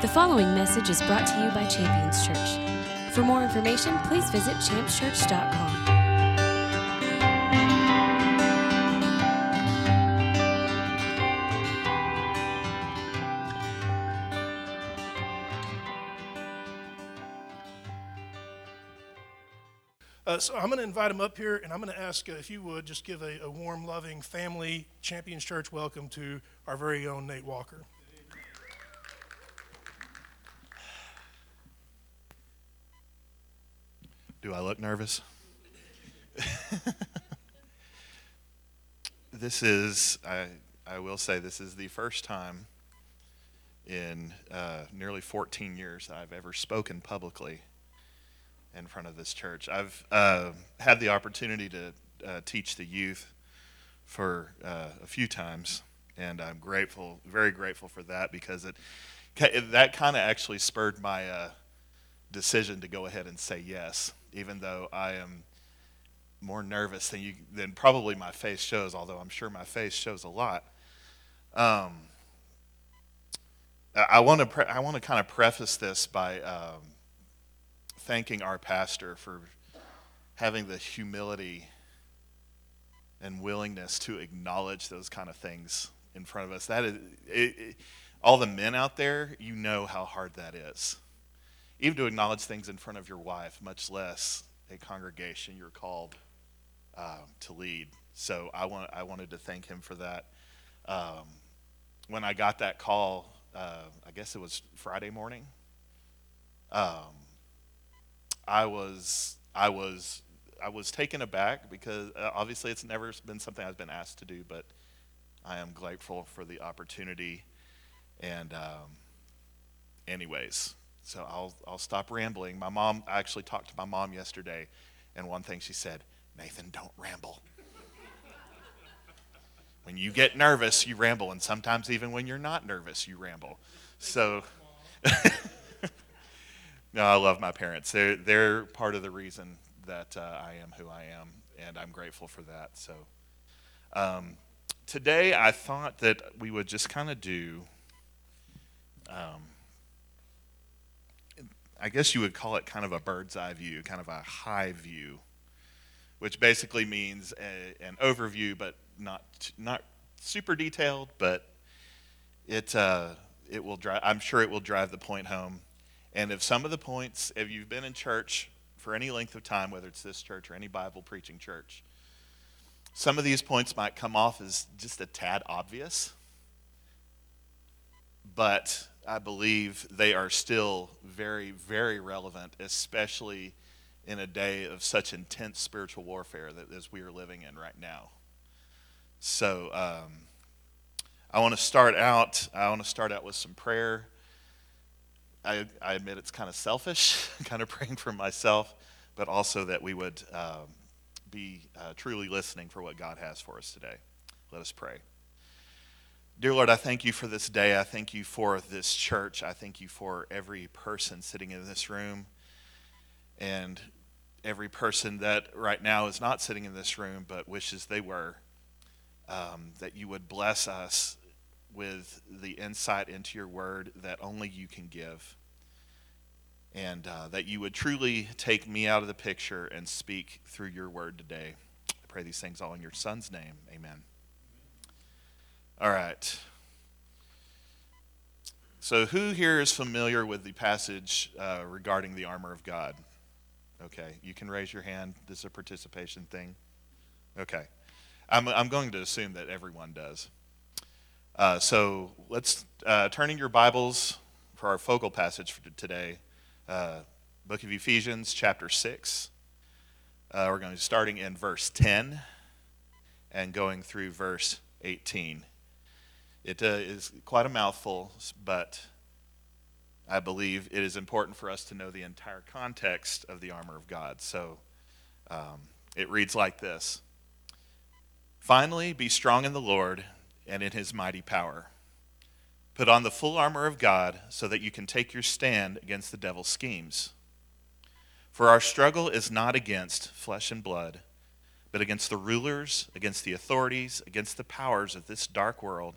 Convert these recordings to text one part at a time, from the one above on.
The following message is brought to you by Champions Church. For more information, please visit championschurch.com. Uh, so I'm going to invite him up here, and I'm going to ask uh, if you would just give a, a warm, loving family Champions Church welcome to our very own Nate Walker. Do I look nervous? this is, I, I will say, this is the first time in uh, nearly 14 years I've ever spoken publicly in front of this church. I've uh, had the opportunity to uh, teach the youth for uh, a few times, and I'm grateful, very grateful for that because it that kind of actually spurred my uh, decision to go ahead and say yes, even though I am more nervous than you than probably my face shows. Although I'm sure my face shows a lot. Um, I want to pre- I want to kind of preface this by um, thanking our pastor for having the humility and willingness to acknowledge those kind of things in front of us. That is, it, it, all the men out there, you know how hard that is. Even to acknowledge things in front of your wife, much less a congregation you're called um, to lead. So I want I wanted to thank him for that. Um, when I got that call, uh, I guess it was Friday morning. Um, I was I was I was taken aback because uh, obviously it's never been something I've been asked to do, but I am grateful for the opportunity. And um, anyways, so I'll I'll stop rambling. My mom I actually talked to my mom yesterday, and one thing she said, Nathan, don't ramble. when you get nervous, you ramble, and sometimes even when you're not nervous, you ramble. So. No, I love my parents. They're, they're part of the reason that uh, I am who I am, and I'm grateful for that. So, um, today I thought that we would just kind of do, um, I guess you would call it kind of a bird's eye view, kind of a high view, which basically means a, an overview, but not not super detailed, but it uh, it will drive. I'm sure it will drive the point home and if some of the points, if you've been in church for any length of time, whether it's this church or any Bible preaching church, some of these points might come off as just a tad obvious, but I believe they are still very, very relevant, especially in a day of such intense spiritual warfare that as we are living in right now. So um, I want to start out. I want to start out with some prayer. I, I admit it's kind of selfish, kind of praying for myself, but also that we would um, be uh, truly listening for what God has for us today. Let us pray. Dear Lord, I thank you for this day. I thank you for this church. I thank you for every person sitting in this room and every person that right now is not sitting in this room but wishes they were. Um, that you would bless us with the insight into your word that only you can give. And uh, that you would truly take me out of the picture and speak through your word today. I pray these things all in your son's name. Amen. All right. So, who here is familiar with the passage uh, regarding the armor of God? Okay, you can raise your hand. This is a participation thing. Okay. I'm, I'm going to assume that everyone does. Uh, so let's uh, turn in your Bibles for our focal passage for today. Uh, book of Ephesians, chapter 6. Uh, we're going to be starting in verse 10 and going through verse 18. It uh, is quite a mouthful, but I believe it is important for us to know the entire context of the armor of God. So um, it reads like this Finally, be strong in the Lord and in his mighty power. Put on the full armor of God so that you can take your stand against the devil's schemes. For our struggle is not against flesh and blood, but against the rulers, against the authorities, against the powers of this dark world,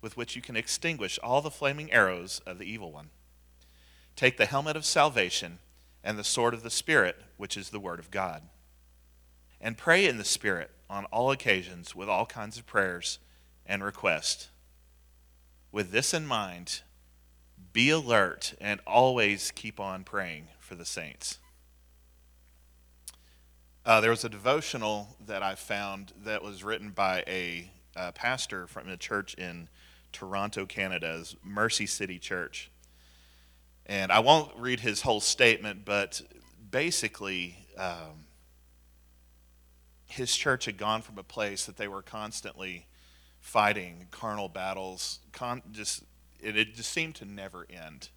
with which you can extinguish all the flaming arrows of the evil one. Take the helmet of salvation and the sword of the Spirit, which is the Word of God. And pray in the Spirit on all occasions with all kinds of prayers and requests. With this in mind, be alert and always keep on praying for the saints. Uh, there was a devotional that I found that was written by a, a pastor from a church in Toronto, Canada's Mercy City Church. And I won't read his whole statement, but basically, um, his church had gone from a place that they were constantly fighting carnal battles, con- just it, it just seemed to never end.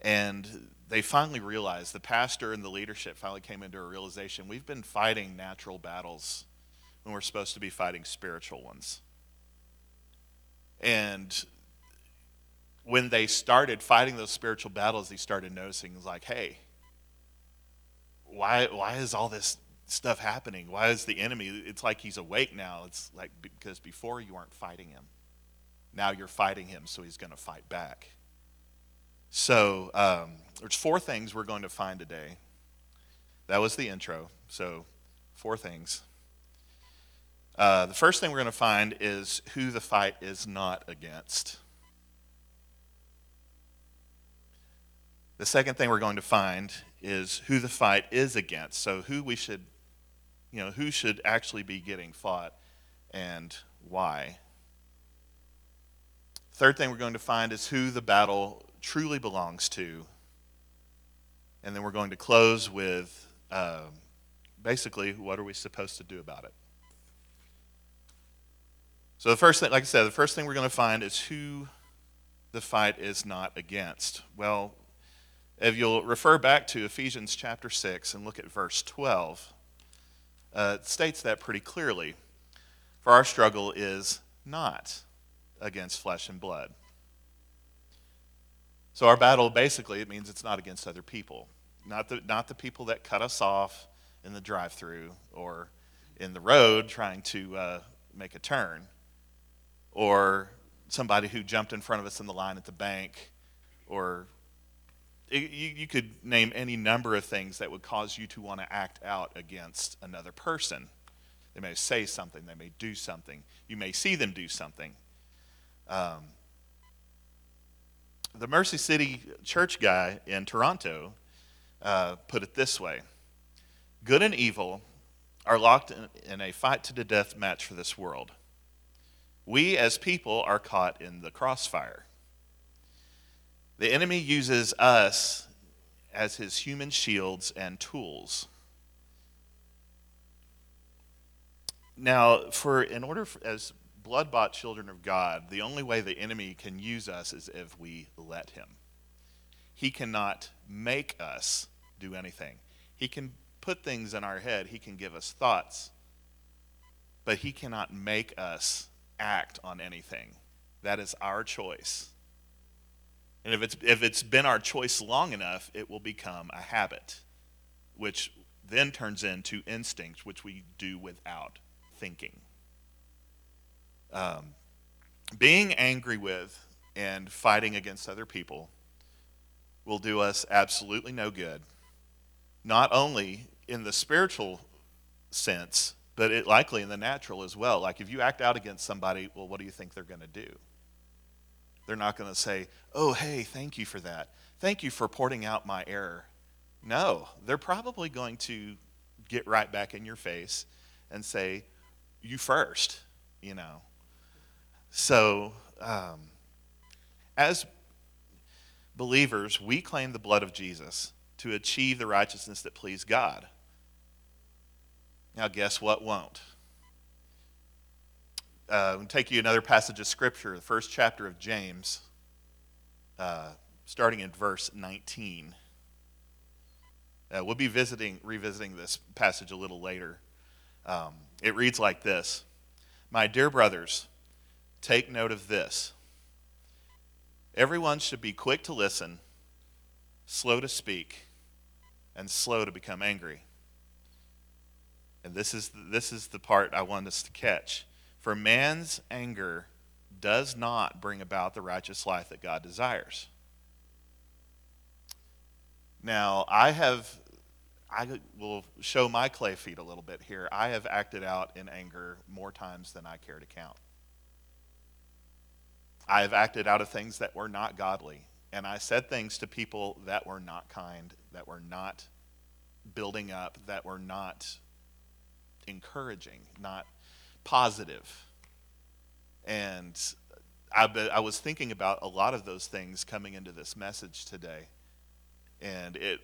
And they finally realized, the pastor and the leadership finally came into a realization we've been fighting natural battles when we're supposed to be fighting spiritual ones. And when they started fighting those spiritual battles, they started noticing, like, hey, why, why is all this stuff happening? Why is the enemy? It's like he's awake now. It's like because before you weren't fighting him. Now you're fighting him, so he's going to fight back. So um, there's four things we're going to find today. That was the intro. So four things. Uh, the first thing we're going to find is who the fight is not against. The second thing we're going to find is who the fight is against. So who we should, you know, who should actually be getting fought and why. Third thing we're going to find is who the battle truly belongs to. And then we're going to close with uh, basically what are we supposed to do about it. So, the first thing, like I said, the first thing we're going to find is who the fight is not against. Well, if you'll refer back to Ephesians chapter 6 and look at verse 12, uh, it states that pretty clearly. For our struggle is not against flesh and blood. So, our battle basically, it means it's not against other people, not the, not the people that cut us off in the drive through or in the road trying to uh, make a turn or somebody who jumped in front of us in the line at the bank, or you, you could name any number of things that would cause you to want to act out against another person. They may say something, they may do something, you may see them do something. Um, the Mercy City church guy in Toronto uh, put it this way Good and evil are locked in, in a fight to the death match for this world. We as people are caught in the crossfire. The enemy uses us as his human shields and tools. Now, for in order for, as blood-bought children of God, the only way the enemy can use us is if we let him. He cannot make us do anything. He can put things in our head, he can give us thoughts, but he cannot make us act on anything. That is our choice. And if it's, if it's been our choice long enough, it will become a habit, which then turns into instinct, which we do without thinking. Um, being angry with and fighting against other people will do us absolutely no good, not only in the spiritual sense, but it likely in the natural as well. Like if you act out against somebody, well, what do you think they're going to do? They're not going to say, oh, hey, thank you for that. Thank you for pointing out my error. No, they're probably going to get right back in your face and say, you first, you know. So, um, as believers, we claim the blood of Jesus to achieve the righteousness that please God. Now, guess what won't? Uh, take you another passage of Scripture, the first chapter of James. uh, starting in verse 19. Uh, we'll be visiting, revisiting this passage a little later. Um, it reads like this My dear brothers, take note of this. Everyone should be quick to listen, slow to speak, and slow to become angry. And this is, this is the part I want us to catch. For man's anger does not bring about the righteous life that God desires. Now, I have, I will show my clay feet a little bit here. I have acted out in anger more times than I care to count. I have acted out of things that were not godly. And I said things to people that were not kind, that were not building up, that were not encouraging, not positive. And I, I was thinking about a lot of those things coming into this message today. And it,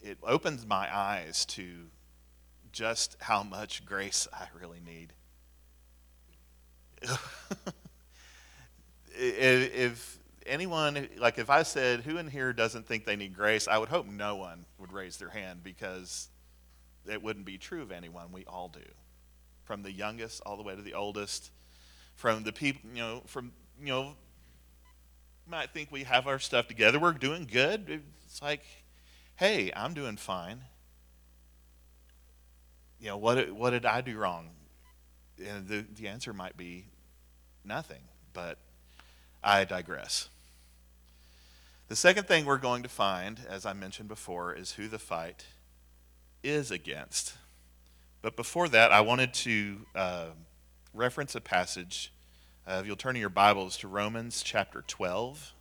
it opens my eyes to just how much grace I really need. if, if anyone, like if I said, who in here doesn't think they need grace, I would hope no one would raise their hand because it wouldn't be true of anyone. We all do. From the youngest all the way to the oldest. From the people, you know, from, you know, might think we have our stuff together. We're doing good. It's like, hey, I'm doing fine. You know, what, what did I do wrong? And the, the answer might be nothing, but I digress. The second thing we're going to find, as I mentioned before, is who the fight is against. But before that, I wanted to uh, reference a passage. Uh, if you'll turn in your Bibles to Romans chapter 12,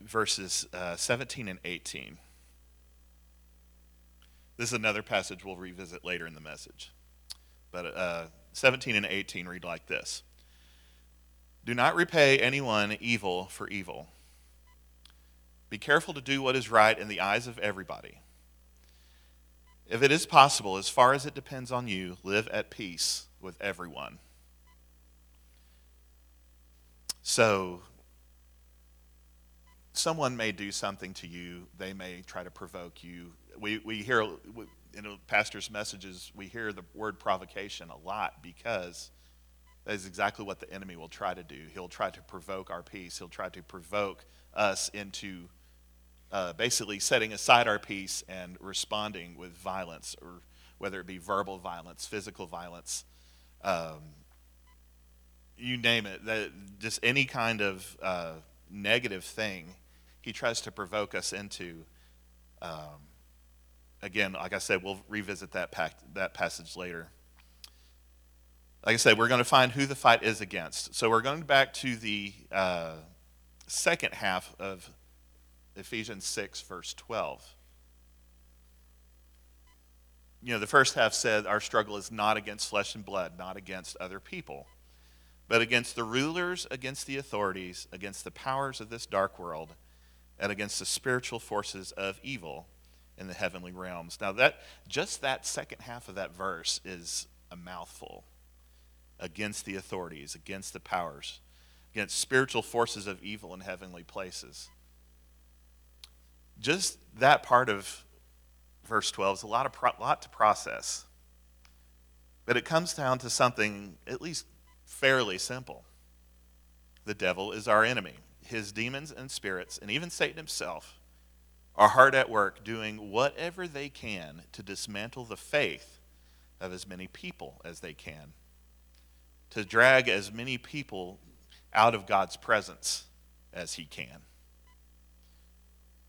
verses uh, 17 and 18. This is another passage we'll revisit later in the message. But uh, 17 and 18 read like this Do not repay anyone evil for evil. Be careful to do what is right in the eyes of everybody. If it is possible, as far as it depends on you, live at peace with everyone. So, someone may do something to you, they may try to provoke you. We, we hear in a pastor's messages, we hear the word provocation a lot because that is exactly what the enemy will try to do. He'll try to provoke our peace, he'll try to provoke us into uh, basically setting aside our peace and responding with violence, or whether it be verbal violence, physical violence, um, you name it, that just any kind of uh, negative thing, he tries to provoke us into. Um, again, like I said, we'll revisit that, pact, that passage later. Like I said, we're going to find who the fight is against. So we're going back to the uh, second half of Ephesians 6, verse 12. You know, the first half said our struggle is not against flesh and blood, not against other people, but against the rulers, against the authorities, against the powers of this dark world, and against the spiritual forces of evil in the heavenly realms. Now that just that second half of that verse is a mouthful. Against the authorities, against the powers, against spiritual forces of evil in heavenly places. Just that part of verse 12 is a lot of pro- lot to process. But it comes down to something at least fairly simple. The devil is our enemy. His demons and spirits, and even Satan himself, are hard at work doing whatever they can to dismantle the faith of as many people as they can, to drag as many people out of God's presence as he can.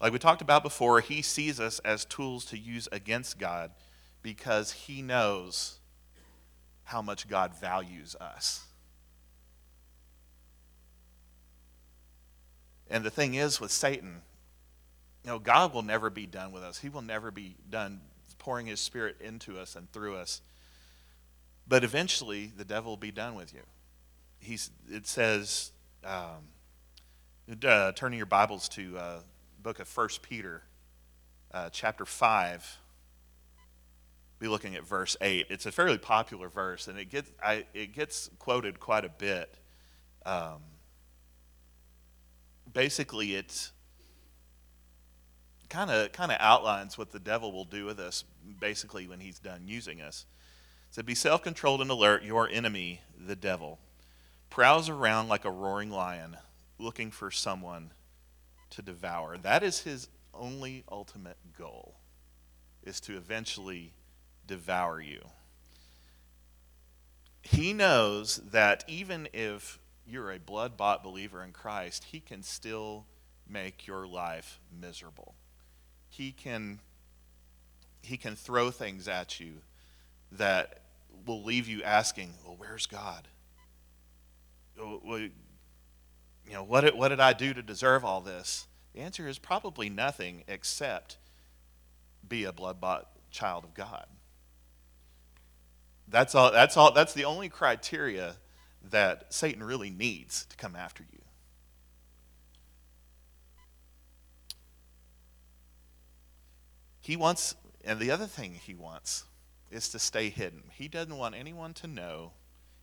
Like we talked about before, he sees us as tools to use against God because he knows how much God values us. And the thing is with Satan, you know, God will never be done with us. He will never be done pouring his spirit into us and through us. But eventually, the devil will be done with you. He's, it says, um, uh, turning your Bibles to uh, book of First Peter, uh, chapter 5. Be looking at verse 8. It's a fairly popular verse, and it gets, I, it gets quoted quite a bit. um, basically it's kind of kind of outlines what the devil will do with us basically when he's done using us. So be self-controlled and alert. Your enemy, the devil, prowls around like a roaring lion, looking for someone to devour. That is his only ultimate goal, is to eventually devour you. He knows that even if you're a blood bought believer in Christ, he can still make your life miserable. He can he can throw things at you that will leave you asking, "Well, where's God? Well, you know, what did, what did I do to deserve all this?" The answer is probably nothing except be a blood-bought child of God. That's all that's all that's the only criteria that Satan really needs to come after you. He wants and the other thing he wants is to stay hidden. He doesn't want anyone to know.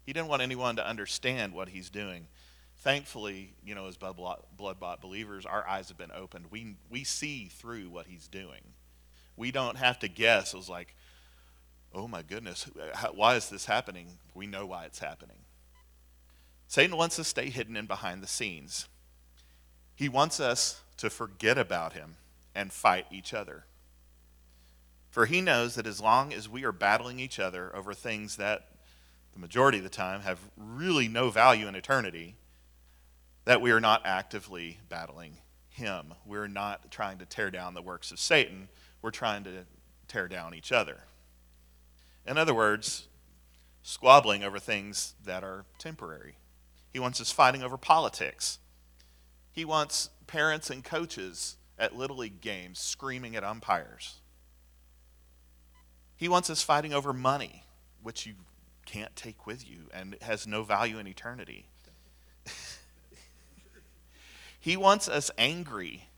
He doesn't want anyone to understand what he's doing. Thankfully, you know, as blood bought believers, our eyes have been opened. We, we see through what he's doing. We don't have to guess. It was like, oh my goodness, uh, why is this happening? We know why it's happening. Satan wants to stay hidden and behind the scenes. He wants us to forget about him and fight each other. For he knows that as long as we are battling each other over things that the majority of the time have really no value in eternity, that we are not actively battling him. We're not trying to tear down the works of Satan, we're trying to tear down each other. In other words, squabbling over things that are temporary. He wants us fighting over politics. He wants parents and coaches at Little League games screaming at umpires. He wants us fighting over money, which you can't take with you and has no value in eternity. He wants us angry.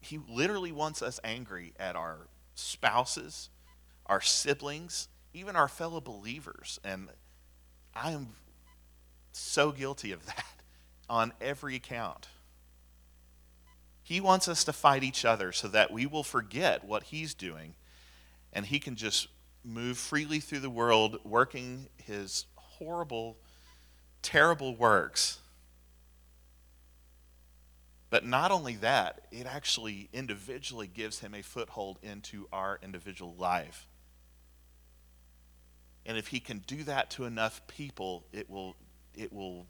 He literally wants us angry at our spouses, our siblings, even our fellow believers. And I am so guilty of that on every account. He wants us to fight each other so that we will forget what he's doing and he can just move freely through the world working his horrible, terrible works. But not only that, it actually individually gives him a foothold into our individual life. And if he can do that to enough people, it will, it will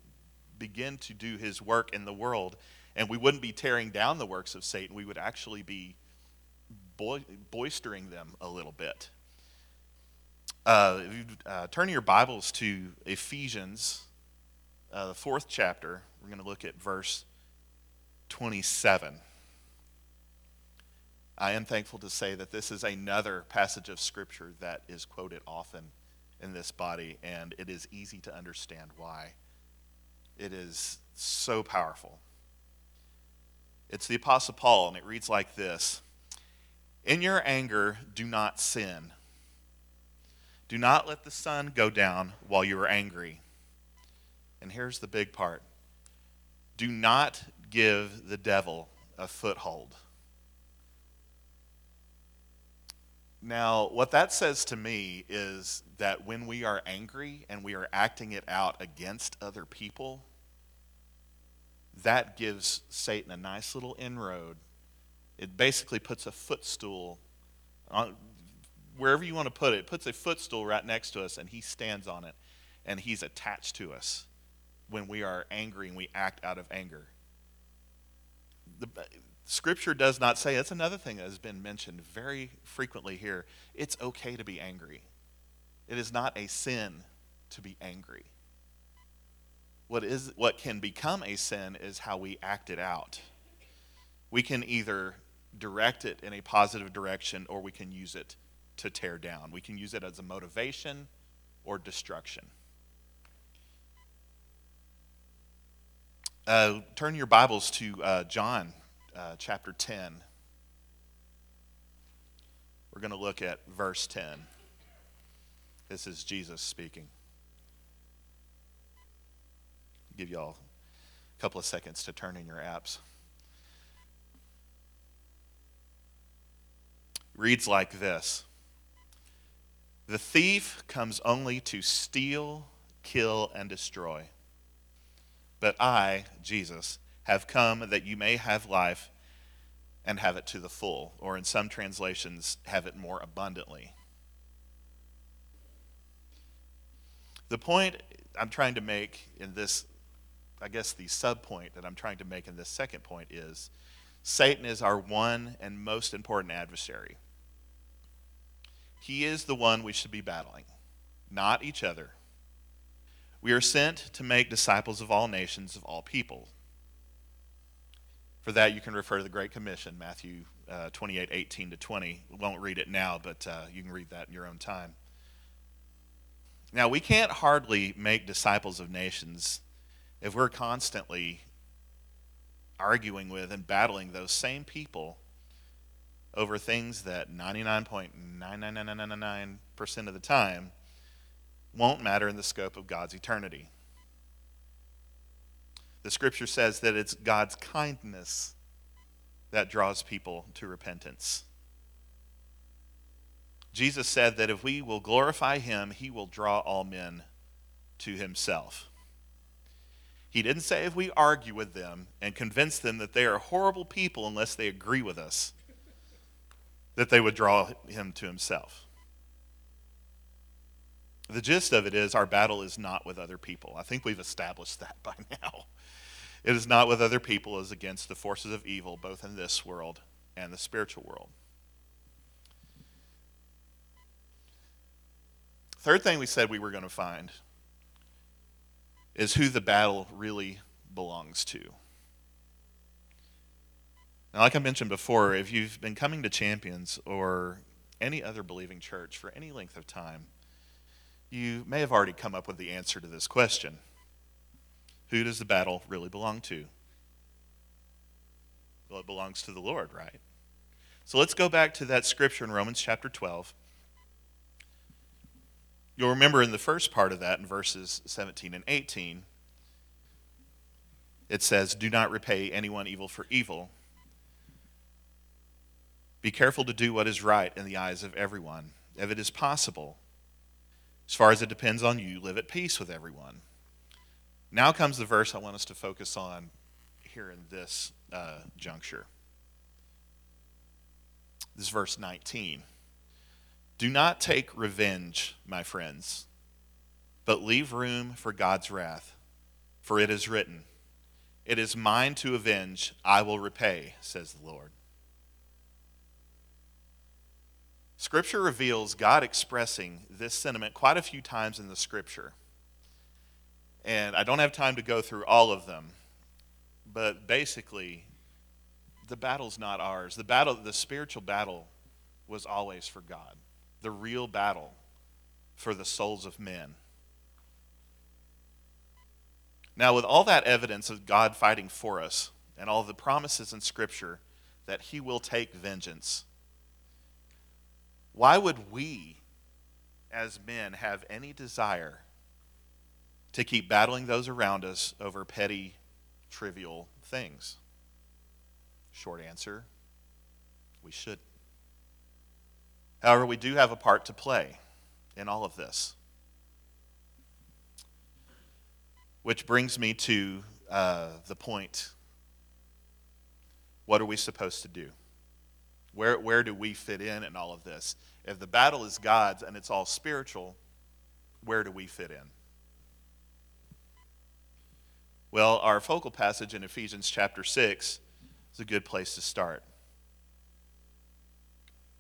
begin to do his work in the world. And we wouldn't be tearing down the works of Satan, we would actually be boistering them a little bit. Uh, if you uh, turn your Bibles to Ephesians, uh, the fourth chapter, we're going to look at verse 27. I am thankful to say that this is another passage of Scripture that is quoted often in this body, and it is easy to understand why. It is so powerful. It's the Apostle Paul, and it reads like this in your anger, do not sin. Do not let the sun go down while you are angry. And here's the big part do not give the devil a foothold. Now, what that says to me is that when we are angry and we are acting it out against other people, that gives Satan a nice little inroad it basically puts a footstool on wherever you want to put it, it puts a footstool right next to us and he stands on it and he's attached to us when we are angry and we act out of anger. The, scripture does not say, that's another thing that has been mentioned very frequently here. It's okay to be angry. It is not a sin to be angry. What, is, what can become a sin is how we act it out. We can either direct it in a positive direction or we can use it to tear down. We can use it as a motivation or destruction. Uh, turn your Bibles to uh, John uh, chapter 10. We're going to look at verse 10. This is Jesus speaking. give you all a couple of seconds to turn in your apps. Reads like this The thief comes only to steal, kill, and destroy. But I, Jesus, have come that you may have life and have it to the full, or in some translations, have it more abundantly. The point I'm trying to make in this, I guess the sub point that I'm trying to make in this second point is Satan is our one and most important adversary. He is the one we should be battling, not each other. We are sent to make disciples of all nations, of all people. For that, you can refer to the Great Commission, Matthew uh, 28 18 to 20. We won't read it now, but uh, you can read that in your own time. Now, we can't hardly make disciples of nations if we're constantly arguing with and battling those same people over things that 99.99999% of the time won't matter in the scope of God's eternity. The scripture says that it's God's kindness that draws people to repentance. Jesus said that if we will glorify him, he will draw all men to himself. He didn't say if we argue with them and convince them that they are horrible people unless they agree with us, that they would draw him to himself. The gist of it is our battle is not with other people. I think we've established that by now. It is not with other people, it is against the forces of evil, both in this world and the spiritual world. Third thing we said we were going to find is who the battle really belongs to. Now, like I mentioned before, if you've been coming to Champions or any other believing church for any length of time, you may have already come up with the answer to this question. Who does the battle really belong to? Well, it belongs to the Lord, right? So let's go back to that scripture in Romans chapter 12. You'll remember in the first part of that, in verses 17 and 18, it says, Do not repay anyone evil for evil. Be careful to do what is right in the eyes of everyone. If it is possible, as far as it depends on you, live at peace with everyone. Now comes the verse I want us to focus on here in this uh, juncture. This is verse 19. Do not take revenge, my friends, but leave room for God's wrath, for it is written, It is mine to avenge, I will repay, says the Lord. Scripture reveals God expressing this sentiment quite a few times in the Scripture. And I don't have time to go through all of them, but basically, the battle's not ours. The battle, the spiritual battle, was always for God. The real battle for the souls of men. Now, with all that evidence of God fighting for us and all the promises in Scripture that He will take vengeance, why would we as men have any desire to keep battling those around us over petty, trivial things? Short answer we should. However, we do have a part to play in all of this. Which brings me to uh, the point what are we supposed to do? Where, where do we fit in in all of this? If the battle is God's and it's all spiritual, where do we fit in? Well, our focal passage in Ephesians chapter 6 is a good place to start.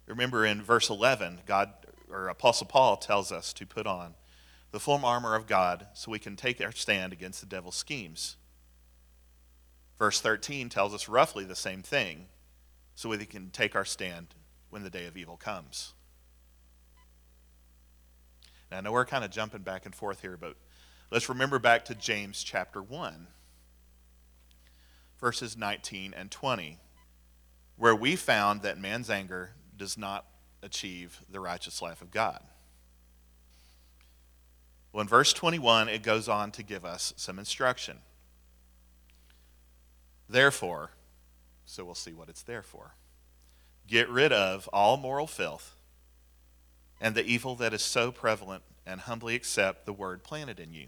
Remember in verse 11, God or Apostle Paul tells us to put on the full armor of God so we can take our stand against the devil's schemes. Verse 13 tells us roughly the same thing so we can take our stand when the day of evil comes. Now, I know we're kind of jumping back and forth here, but Let's remember back to James chapter 1, verses 19 and 20, where we found that man's anger does not achieve the righteous life of God. Well, in verse 21, it goes on to give us some instruction. Therefore, so we'll see what it's there for. Get rid of all moral filth and the evil that is so prevalent, and humbly accept the word planted in you,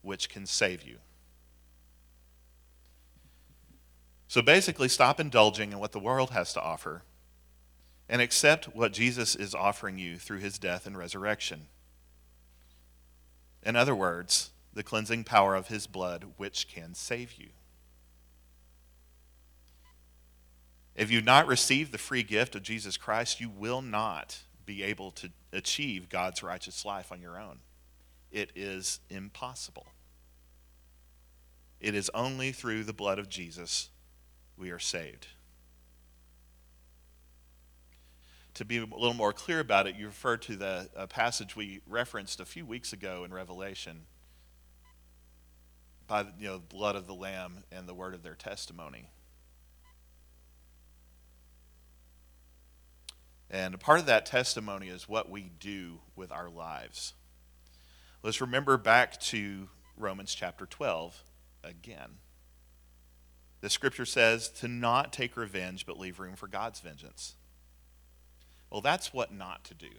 which can save you. So basically, stop indulging in what the world has to offer and accept what Jesus is offering you through his death and resurrection. In other words, the cleansing power of his blood, which can save you. If you've not received the free gift of Jesus Christ, you will not be able to achieve God's righteous life on your own. It is impossible. It is only through the blood of Jesus we are saved. To be a little more clear about it, you refer to the passage we referenced a few weeks ago in Revelation by you know, the blood of the Lamb and the word of their testimony. And a part of that testimony is what we do with our lives. Let's remember back to Romans chapter 12 again. The scripture says to not take revenge, but leave room for God's vengeance. Well, that's what not to do.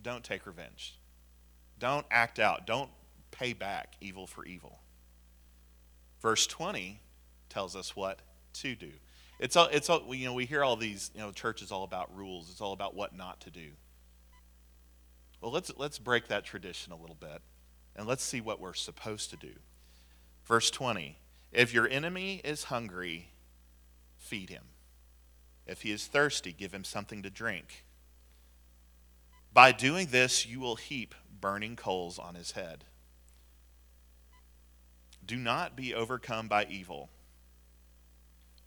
Don't take revenge. Don't act out. Don't pay back evil for evil. Verse 20 tells us what to do. It's all, it's all, you know, we hear all these, you know, church is all about rules. It's all about what not to do. Well, let's, let's break that tradition a little bit and let's see what we're supposed to do. Verse 20 If your enemy is hungry, feed him. If he is thirsty, give him something to drink. By doing this, you will heap burning coals on his head. Do not be overcome by evil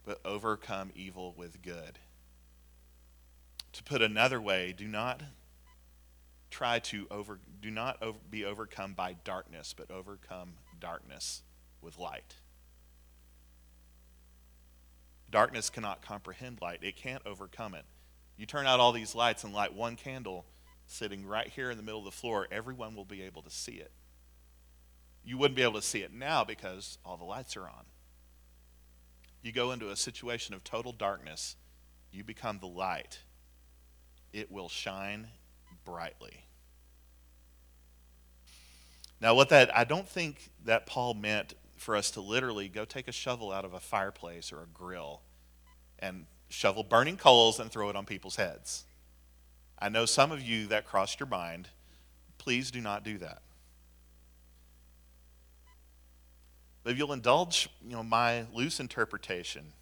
but overcome evil with good. To put another way, do not try to over do not over, be overcome by darkness, but overcome darkness with light. Darkness cannot comprehend light. It can't overcome it. You turn out all these lights and light one candle sitting right here in the middle of the floor, everyone will be able to see it. You wouldn't be able to see it now because all the lights are on you go into a situation of total darkness, you become the light. It will shine brightly. Now, what that, I don't think that Paul meant for us to literally go take a shovel out of a fireplace or a grill and shovel burning coals and throw it on people's heads. I know some of you that crossed your mind. Please do not do that. But if you'll indulge you know, my loose interpretation,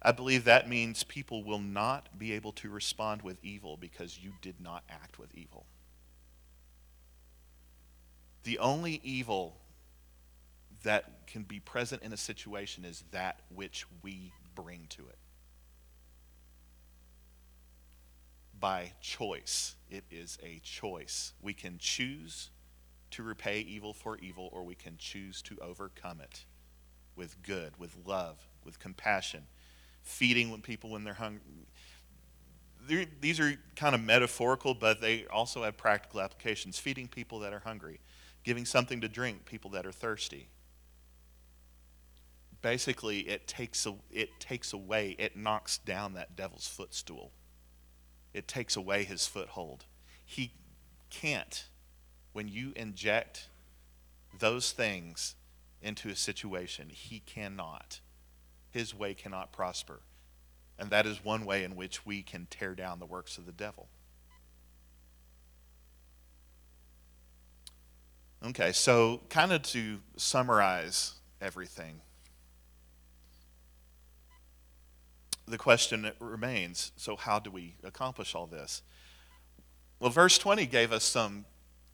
I believe that means people will not be able to respond with evil because you did not act with evil. The only evil that can be present in a situation is that which we bring to it. By choice, it is a choice. We can choose to repay evil for evil, or we can choose to overcome it with good, with love, with compassion, feeding when people when they're hungry. These are kind of metaphorical, but they also have practical applications. Feeding people that are hungry, giving something to drink people that are thirsty. Basically, it takes, a, it takes away, it knocks down that devil's footstool. It takes away his foothold. He can't when you inject those things into a situation, he cannot. His way cannot prosper. And that is one way in which we can tear down the works of the devil. Okay, so kind of to summarize everything, the question remains so, how do we accomplish all this? Well, verse 20 gave us some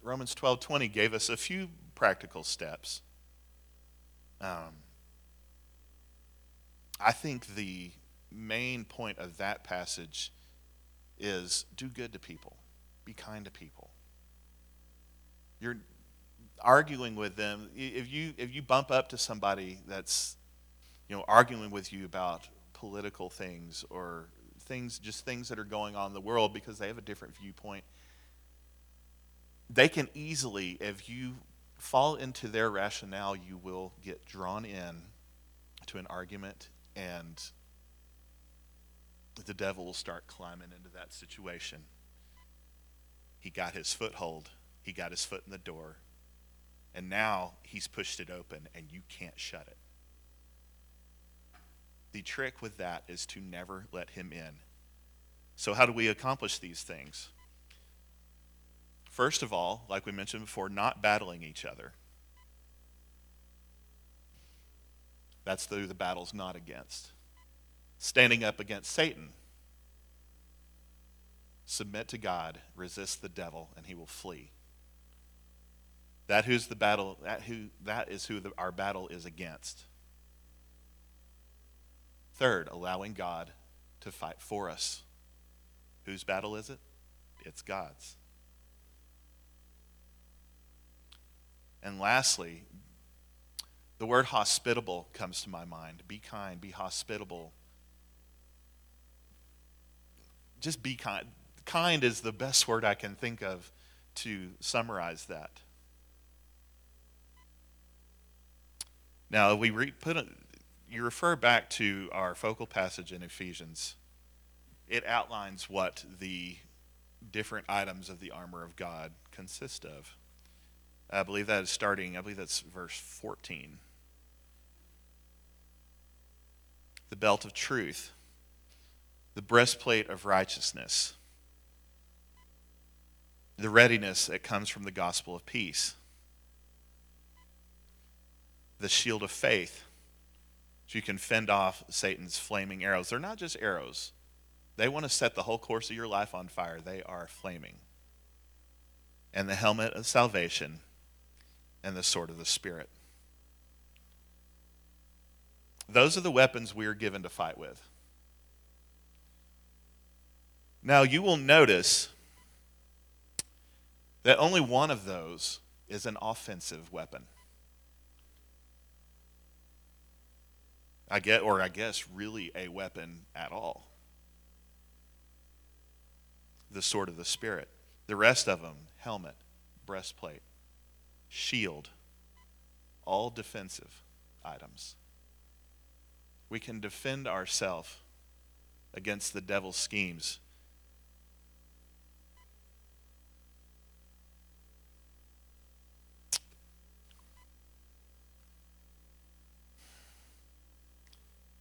Romans 12:20 gave us a few practical steps. Um, I think the main point of that passage is do good to people, be kind to people. You're arguing with them. If you, if you bump up to somebody that's you know, arguing with you about political things or things, just things that are going on in the world because they have a different viewpoint, they can easily, if you fall into their rationale, you will get drawn in to an argument and the devil will start climbing into that situation. He got his foothold, he got his foot in the door, and now he's pushed it open and you can't shut it. The trick with that is to never let him in. So, how do we accomplish these things? First of all, like we mentioned before, not battling each other. That's who the battle's not against. Standing up against Satan. Submit to God, resist the devil, and he will flee. That who's the battle. That who that is who the, our battle is against. Third, allowing God to fight for us. Whose battle is it? It's God's. And lastly, the word hospitable comes to my mind. Be kind, be hospitable. Just be kind. Kind is the best word I can think of to summarize that. Now, we re, put a, you refer back to our focal passage in Ephesians. It outlines what the different items of the armor of God consist of. I believe that is starting, I believe that's verse 14. The belt of truth, the breastplate of righteousness, the readiness that comes from the gospel of peace, the shield of faith, so you can fend off Satan's flaming arrows. They're not just arrows, they want to set the whole course of your life on fire. They are flaming. And the helmet of salvation and the sword of the Spirit. Those are the weapons we are given to fight with. Now, you will notice that only one of those is an offensive weapon. I get, or I guess, really a weapon at all. The sword of the Spirit. The rest of them helmet, breastplate, shield, all defensive items. We can defend ourselves against the devil's schemes.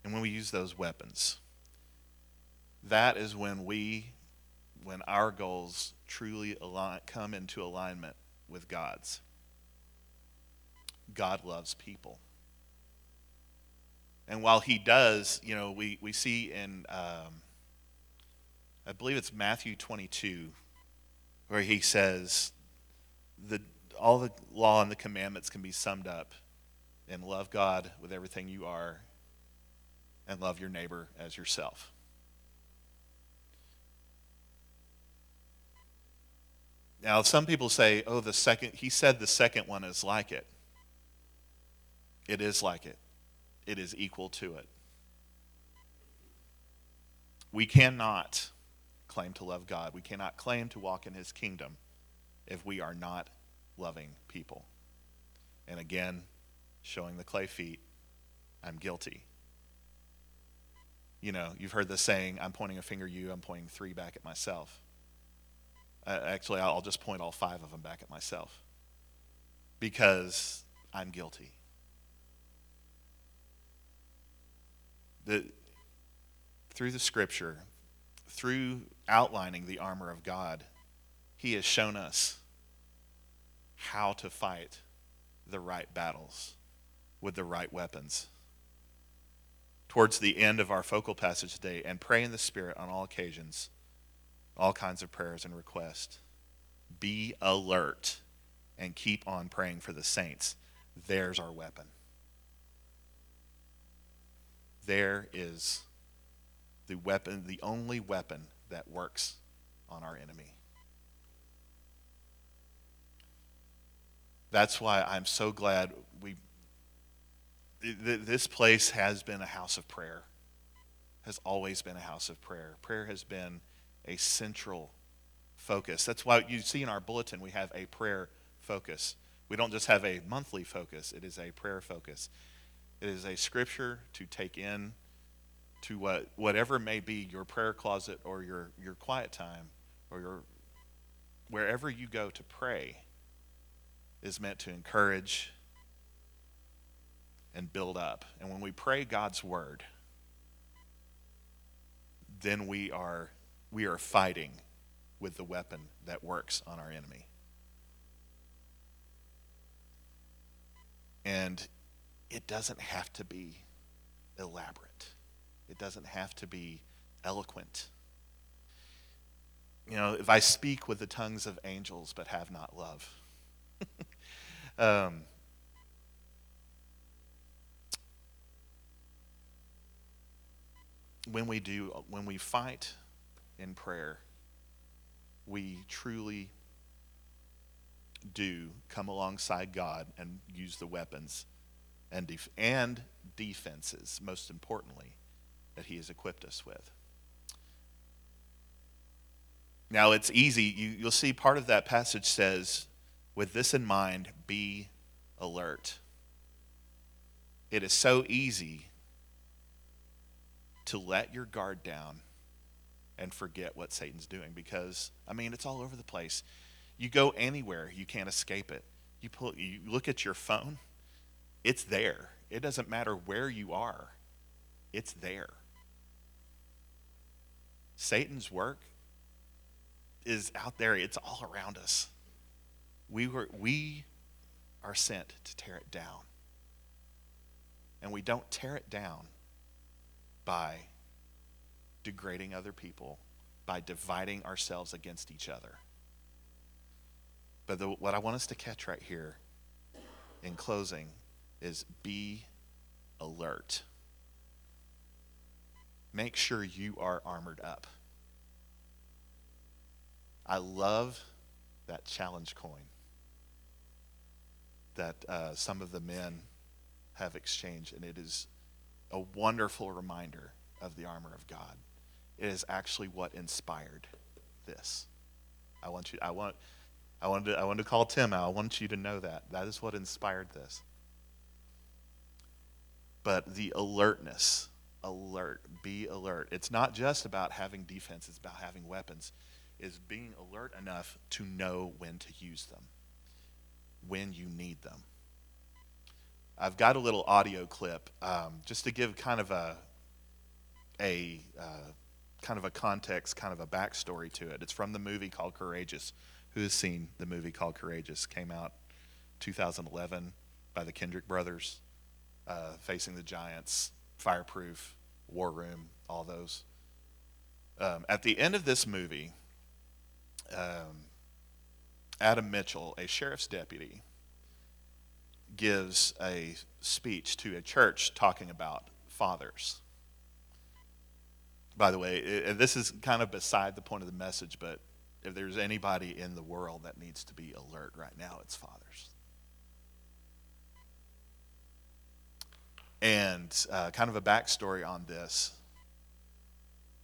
And when we use those weapons, that is when we, when our goals truly align, come into alignment with God's. God loves people. And while he does, you know, we, we see in, um, I believe it's Matthew 22, where he says, the, all the law and the commandments can be summed up in love God with everything you are and love your neighbor as yourself. Now, some people say, oh, the second, he said the second one is like it. It is like it, it is equal to it. We cannot claim to love God. We cannot claim to walk in his kingdom if we are not loving people. And again, showing the clay feet, I'm guilty. You know, you've heard the saying, I'm pointing a finger at you, I'm pointing three back at myself. Uh, actually, I'll just point all five of them back at myself because I'm guilty. That through the scripture, through outlining the armor of God, He has shown us how to fight the right battles with the right weapons. Towards the end of our focal passage today, and pray in the Spirit on all occasions, all kinds of prayers and requests. Be alert and keep on praying for the saints. There's our weapon there is the weapon, the only weapon that works on our enemy. That's why I'm so glad we this place has been a house of prayer. Has always been a house of prayer. Prayer has been a central focus. That's why you see in our bulletin we have a prayer focus. We don't just have a monthly focus, it is a prayer focus. It is a scripture to take in to what, whatever may be your prayer closet or your, your quiet time or your wherever you go to pray is meant to encourage and build up. And when we pray God's word, then we are we are fighting with the weapon that works on our enemy. And it doesn't have to be elaborate. It doesn't have to be eloquent. You know, if I speak with the tongues of angels but have not love. um, when we do, when we fight in prayer, we truly do come alongside God and use the weapons and, def- and defenses, most importantly, that He has equipped us with. Now, it's easy. You, you'll see part of that passage says, with this in mind, be alert. It is so easy to let your guard down and forget what Satan's doing because, I mean, it's all over the place. You go anywhere, you can't escape it. You, pull, you look at your phone, it's there. It doesn't matter where you are, it's there. Satan's work is out there, it's all around us. We, were, we are sent to tear it down. And we don't tear it down by degrading other people, by dividing ourselves against each other. But the, what I want us to catch right here in closing is be alert. Make sure you are armored up. I love that challenge coin that uh, some of the men have exchanged, and it is a wonderful reminder of the armor of God. It is actually what inspired this. I want you. I want. I wanted. To, I wanted to call Tim out. I want you to know that that is what inspired this. But the alertness, alert, be alert. It's not just about having defense. It's about having weapons. Is being alert enough to know when to use them, when you need them. I've got a little audio clip um, just to give kind of a a uh, kind of a context, kind of a backstory to it. It's from the movie called Courageous. Who has seen the movie called Courageous? Came out 2011 by the Kendrick brothers, uh, Facing the Giants, Fireproof, War Room, all those. Um, at the end of this movie, um, Adam Mitchell, a sheriff's deputy, gives a speech to a church talking about fathers. By the way, it, this is kind of beside the point of the message, but if there's anybody in the world that needs to be alert right now, it's fathers. And uh, kind of a backstory on this.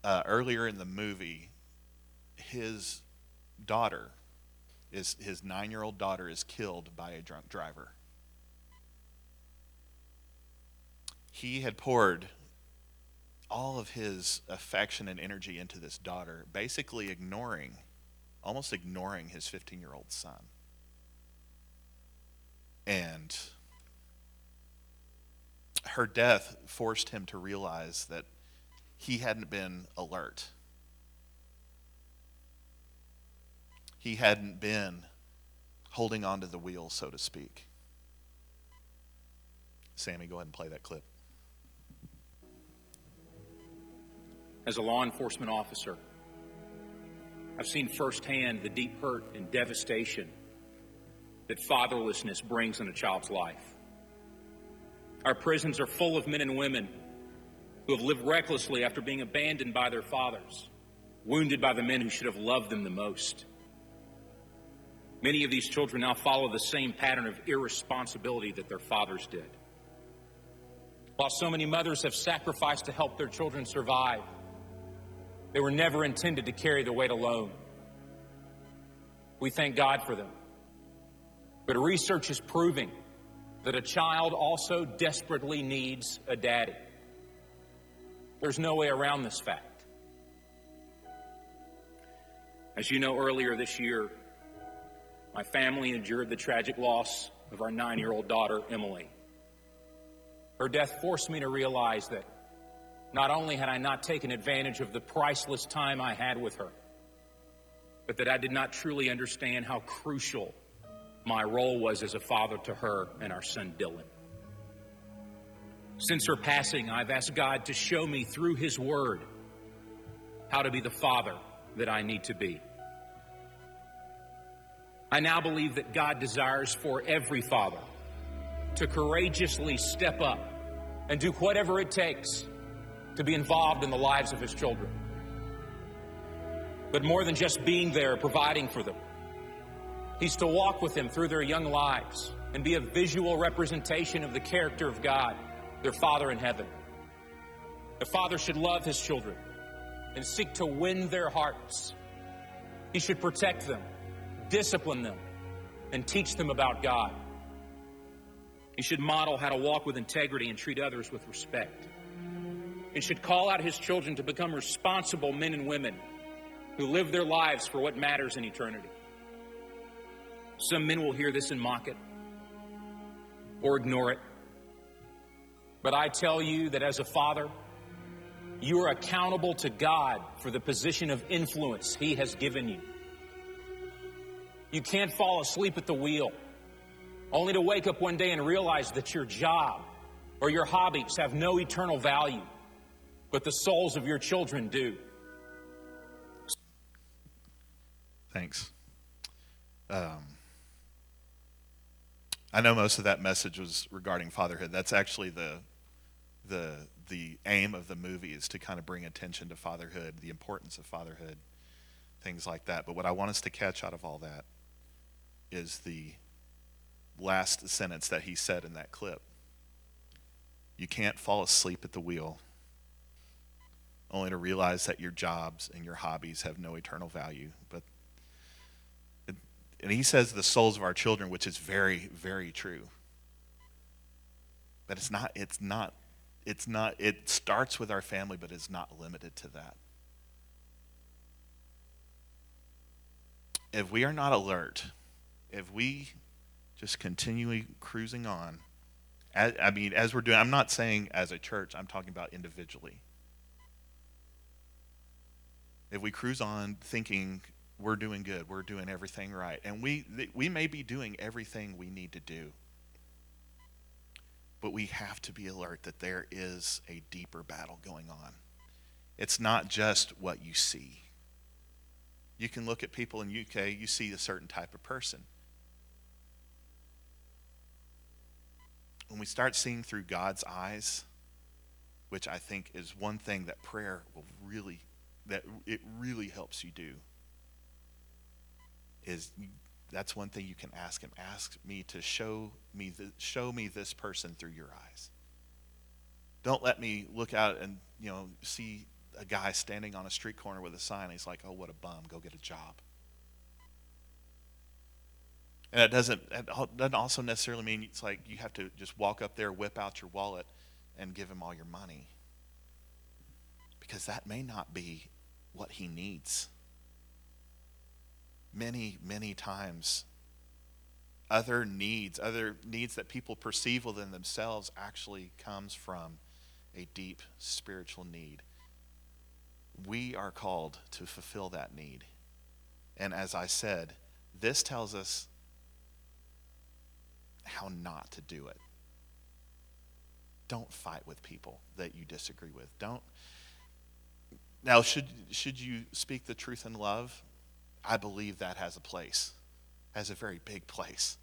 Uh, earlier in the movie, his daughter is his nine-year-old daughter is killed by a drunk driver. He had poured all of his affection and energy into this daughter, basically ignoring, almost ignoring his 15 year old son. And her death forced him to realize that he hadn't been alert. He hadn't been holding onto the wheel, so to speak. Sammy, go ahead and play that clip. as a law enforcement officer. I've seen firsthand the deep hurt and devastation that fatherlessness brings in a child's life. Our prisons are full of men and women who have lived recklessly after being abandoned by their fathers, wounded by the men who should have loved them the most. Many of these children now follow the same pattern of irresponsibility that their fathers did. While so many mothers have sacrificed to help their children survive, they were never intended to carry the weight alone. We thank God for them. But research is proving that a child also desperately needs a daddy. There's no way around this fact. As you know, earlier this year, my family endured the tragic loss of our nine year old daughter, Emily. Her death forced me to realize that not only had I not taken advantage of the priceless time I had with her, but that I did not truly understand how crucial my role was as a father to her and our son Dylan. Since her passing, I've asked God to show me through His Word how to be the father that I need to be. I now believe that God desires for every father to courageously step up and do whatever it takes to be involved in the lives of his children. But more than just being there, providing for them, he's to walk with them through their young lives and be a visual representation of the character of God, their Father in heaven. The father should love his children and seek to win their hearts. He should protect them discipline them, and teach them about God. He should model how to walk with integrity and treat others with respect. He should call out his children to become responsible men and women who live their lives for what matters in eternity. Some men will hear this and mock it or ignore it. But I tell you that as a father, you are accountable to God for the position of influence He has given you. You can't fall asleep at the wheel, only to wake up one day and realize that your job or your hobbies have no eternal value, but the souls of your children do. Thanks. Um, I know most of that message was regarding fatherhood. That's actually the the the aim of the movie is to kind of bring attention to fatherhood, the importance of fatherhood, things like that. But what I want us to catch out of all that is the last sentence that he said in that clip. You can't fall asleep at the wheel only to realize that your jobs and your hobbies have no eternal value. But and he says the souls of our children, which is very, very true. But it's not, it's not, it's not, it starts with our family, but it's not limited to that. If we are not alert, if we just continually cruising on, as, I mean, as we're doing, I'm not saying as a church, I'm talking about individually. If we cruise on thinking we're doing good, we're doing everything right, and we, we may be doing everything we need to do, but we have to be alert that there is a deeper battle going on. It's not just what you see. You can look at people in UK, you see a certain type of person. when we start seeing through God's eyes, which I think is one thing that prayer will really, that it really helps you do, is that's one thing you can ask him. Ask me to show me the, show me this person through your eyes. Don't let me look out and you know see a guy standing on a street corner with a sign. He's like, "Oh, what a bum! Go get a job." And it doesn't, it doesn't also necessarily mean it's like you have to just walk up there, whip out your wallet, and give him all your money. Because that may not be what he needs. Many, many times, other needs, other needs that people perceive within themselves actually comes from a deep spiritual need. We are called to fulfill that need. And as I said, this tells us how not to do it. Don't fight with people that you disagree with. Don't. Now, should, should you speak the truth in love? I believe that has a place, has a very big place.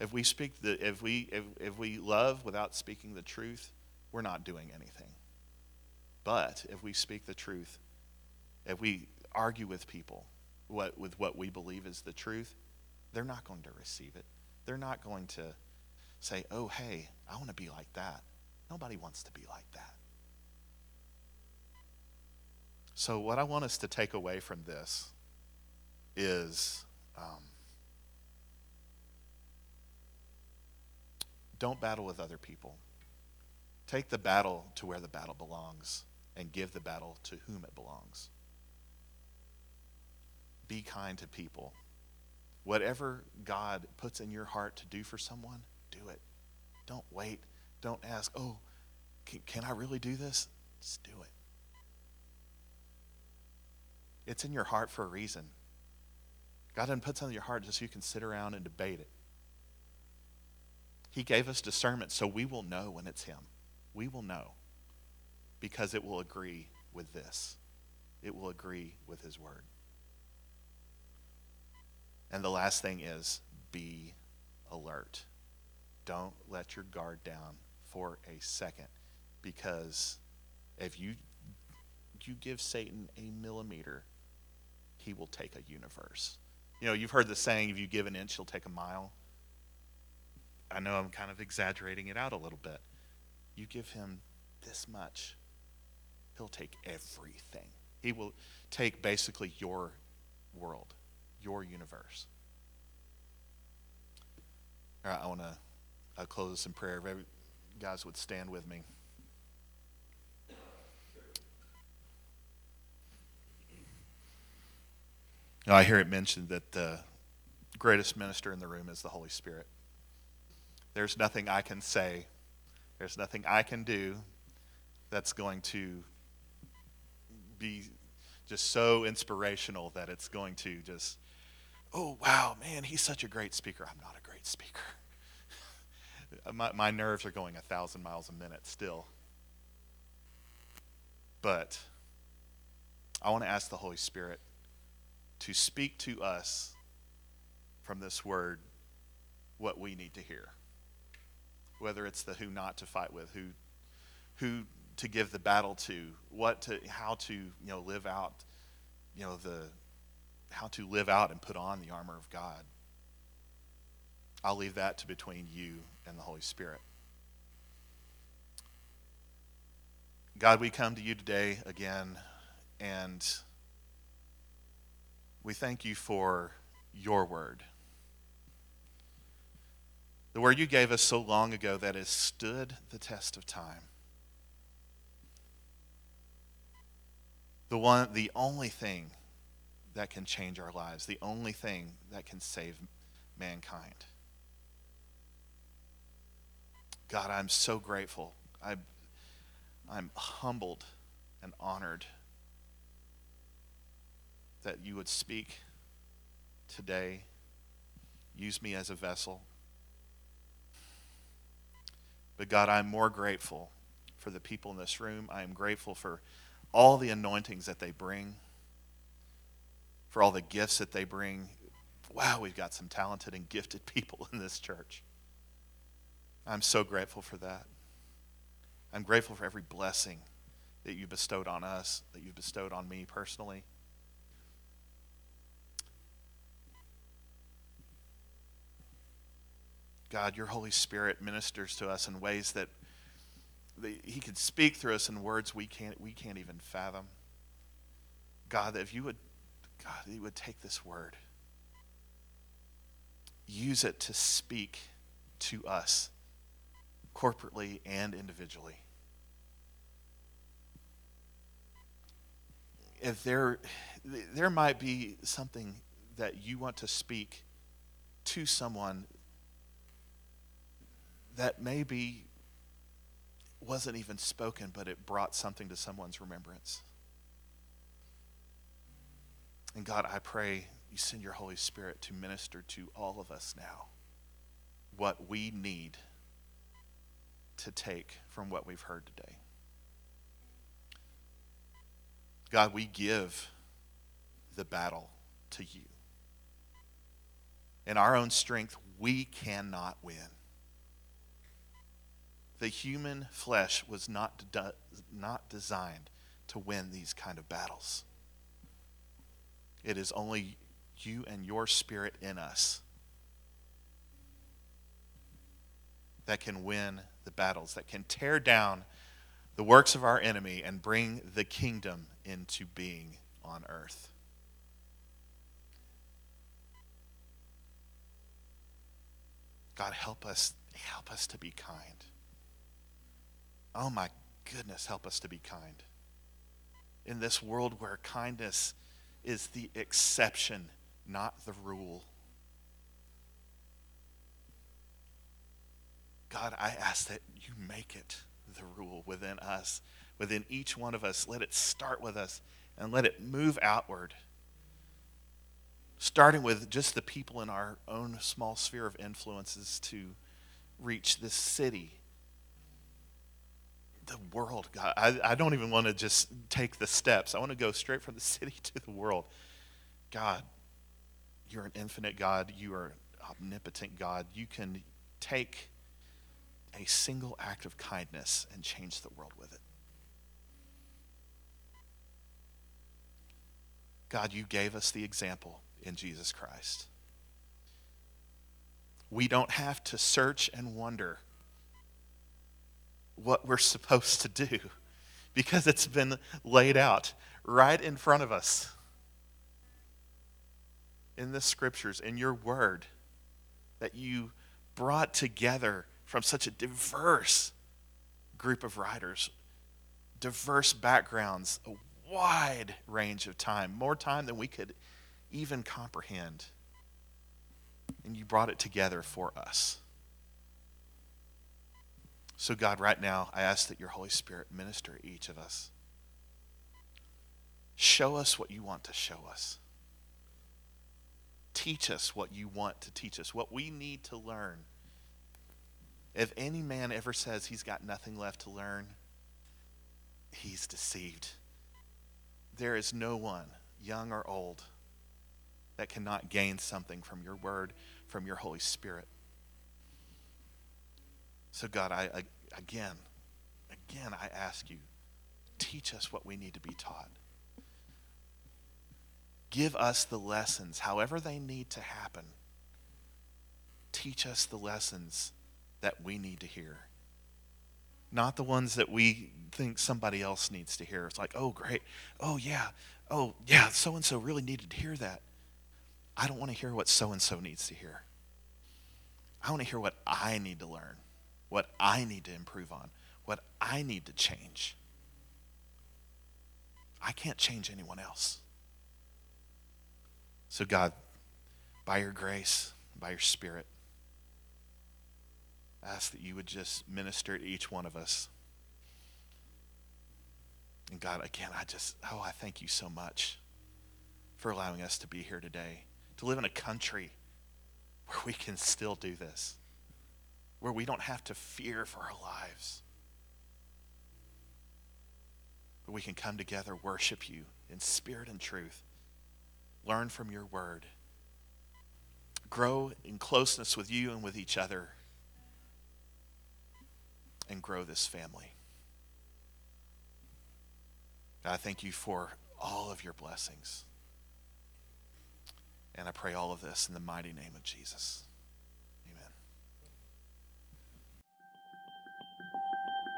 If we speak the, if we, if, if we love without speaking the truth, we're not doing anything. But if we speak the truth, if we argue with people what, with what we believe is the truth, they're not going to receive it. They're not going to say, oh, hey, I want to be like that. Nobody wants to be like that. So, what I want us to take away from this is Um, don't battle with other people. Take the battle to where the battle belongs and give the battle to whom it belongs. Be kind to people. Whatever God puts in your heart to do for someone, do it. Don't wait. Don't ask, oh, can, can I really do this? Just do it. It's in your heart for a reason. God didn't put something in your heart just so you can sit around and debate it. He gave us discernment so we will know when it's Him. We will know because it will agree with this, it will agree with His Word. And the last thing is be alert. Don't let your guard down for a second because if you you give Satan a millimeter, he will take a universe. You know, you've heard the saying, if you give an inch, he'll take a mile. I know I'm kind of exaggerating it out a little bit. You give him this much, he'll take everything. He will take basically your world, your universe. All right, I want to close this in prayer. If every, guys would stand with me. Now, I hear it mentioned that the greatest minister in the room is the Holy Spirit. There's nothing I can say, there's nothing I can do that's going to be just so inspirational that it's going to just, oh, wow, man, he's such a great speaker. I'm not a great speaker. my, my nerves are going a thousand miles a minute still. But I want to ask the Holy Spirit to speak to us from this word what we need to hear. Whether it's the who not to fight with, who who to give the battle to, what to how to, you know, live out, you know, the how to live out and put on the armor of God. I'll leave that to between you and the Holy Spirit. God, we come to you today again and we thank you for your word. The word you gave us so long ago that has stood the test of time. The one the only thing that can change our lives, the only thing that can save mankind. God, I'm so grateful. I, I'm humbled and honored that you would speak today. Use me as a vessel. But God, I'm more grateful for the people in this room. I am grateful for all the anointings that they bring, for all the gifts that they bring. Wow, we've got some talented and gifted people in this church. I'm so grateful for that. I'm grateful for every blessing that you bestowed on us, that you've bestowed on me personally. God, your Holy Spirit ministers to us in ways that He could speak through us in words we can't, we can't even fathom. God, if you would, God, you would take this word, use it to speak to us corporately and individually. If there, there might be something that you want to speak to someone that maybe wasn't even spoken, but it brought something to someone's remembrance. And God, I pray you send your Holy Spirit to minister to all of us now what we need to take from what we've heard today. God, we give the battle to you. In our own strength, we cannot win the human flesh was not, de- not designed to win these kind of battles. It is only you and your spirit in us that can win the battles, that can tear down the works of our enemy and bring the kingdom into being on earth. God, help us, help us to be kind. Oh my goodness, help us to be kind. In this world where kindness is the exception, not the rule. God, I ask that you make it the rule within us, within each one of us. Let it start with us and let it move outward. Starting with just the people in our own small sphere of influences to reach this city, world. God, I, I don't even want to just take the steps. I want to go straight from the city to the world. God, you're an infinite God. You are omnipotent God. You can take a single act of kindness and change the world with it. God, you gave us the example in Jesus Christ. We don't have to search and wonder what we're supposed to do because it's been laid out right in front of us in the scriptures, in your word, that you brought together from such a diverse group of writers, diverse backgrounds, a wide range of time, more time than we could even comprehend. And you brought it together for us. So, God, right now, I ask that your Holy Spirit minister each of us. Show us what you want to show us. Teach us what you want to teach us, what we need to learn. If any man ever says he's got nothing left to learn, he's deceived. There is no one, young or old, that cannot gain something from your word, from your Holy Spirit. So, God, I, I again, again, I ask you, teach us what we need to be taught. Give us the lessons, however they need to happen. Teach us the lessons that we need to hear. Not the ones that we think somebody else needs to hear. It's like, oh, great. Oh, yeah. Oh, yeah, so and so really needed to hear that. I don't want to hear what so and so needs to hear. I want to hear what I need to learn what I need to improve on, what I need to change. I can't change anyone else. So, God, by your grace, by your Spirit, I ask that you would just minister to each one of us. And God, again, I just, oh, I thank you so much for allowing us to be here today, to live in a country where we can still do this where we don't have to fear for our lives. But we can come together, worship you in spirit and truth, learn from your word, grow in closeness with you and with each other, and grow this family. I thank you for all of your blessings. And I pray all of this in the mighty name of Jesus.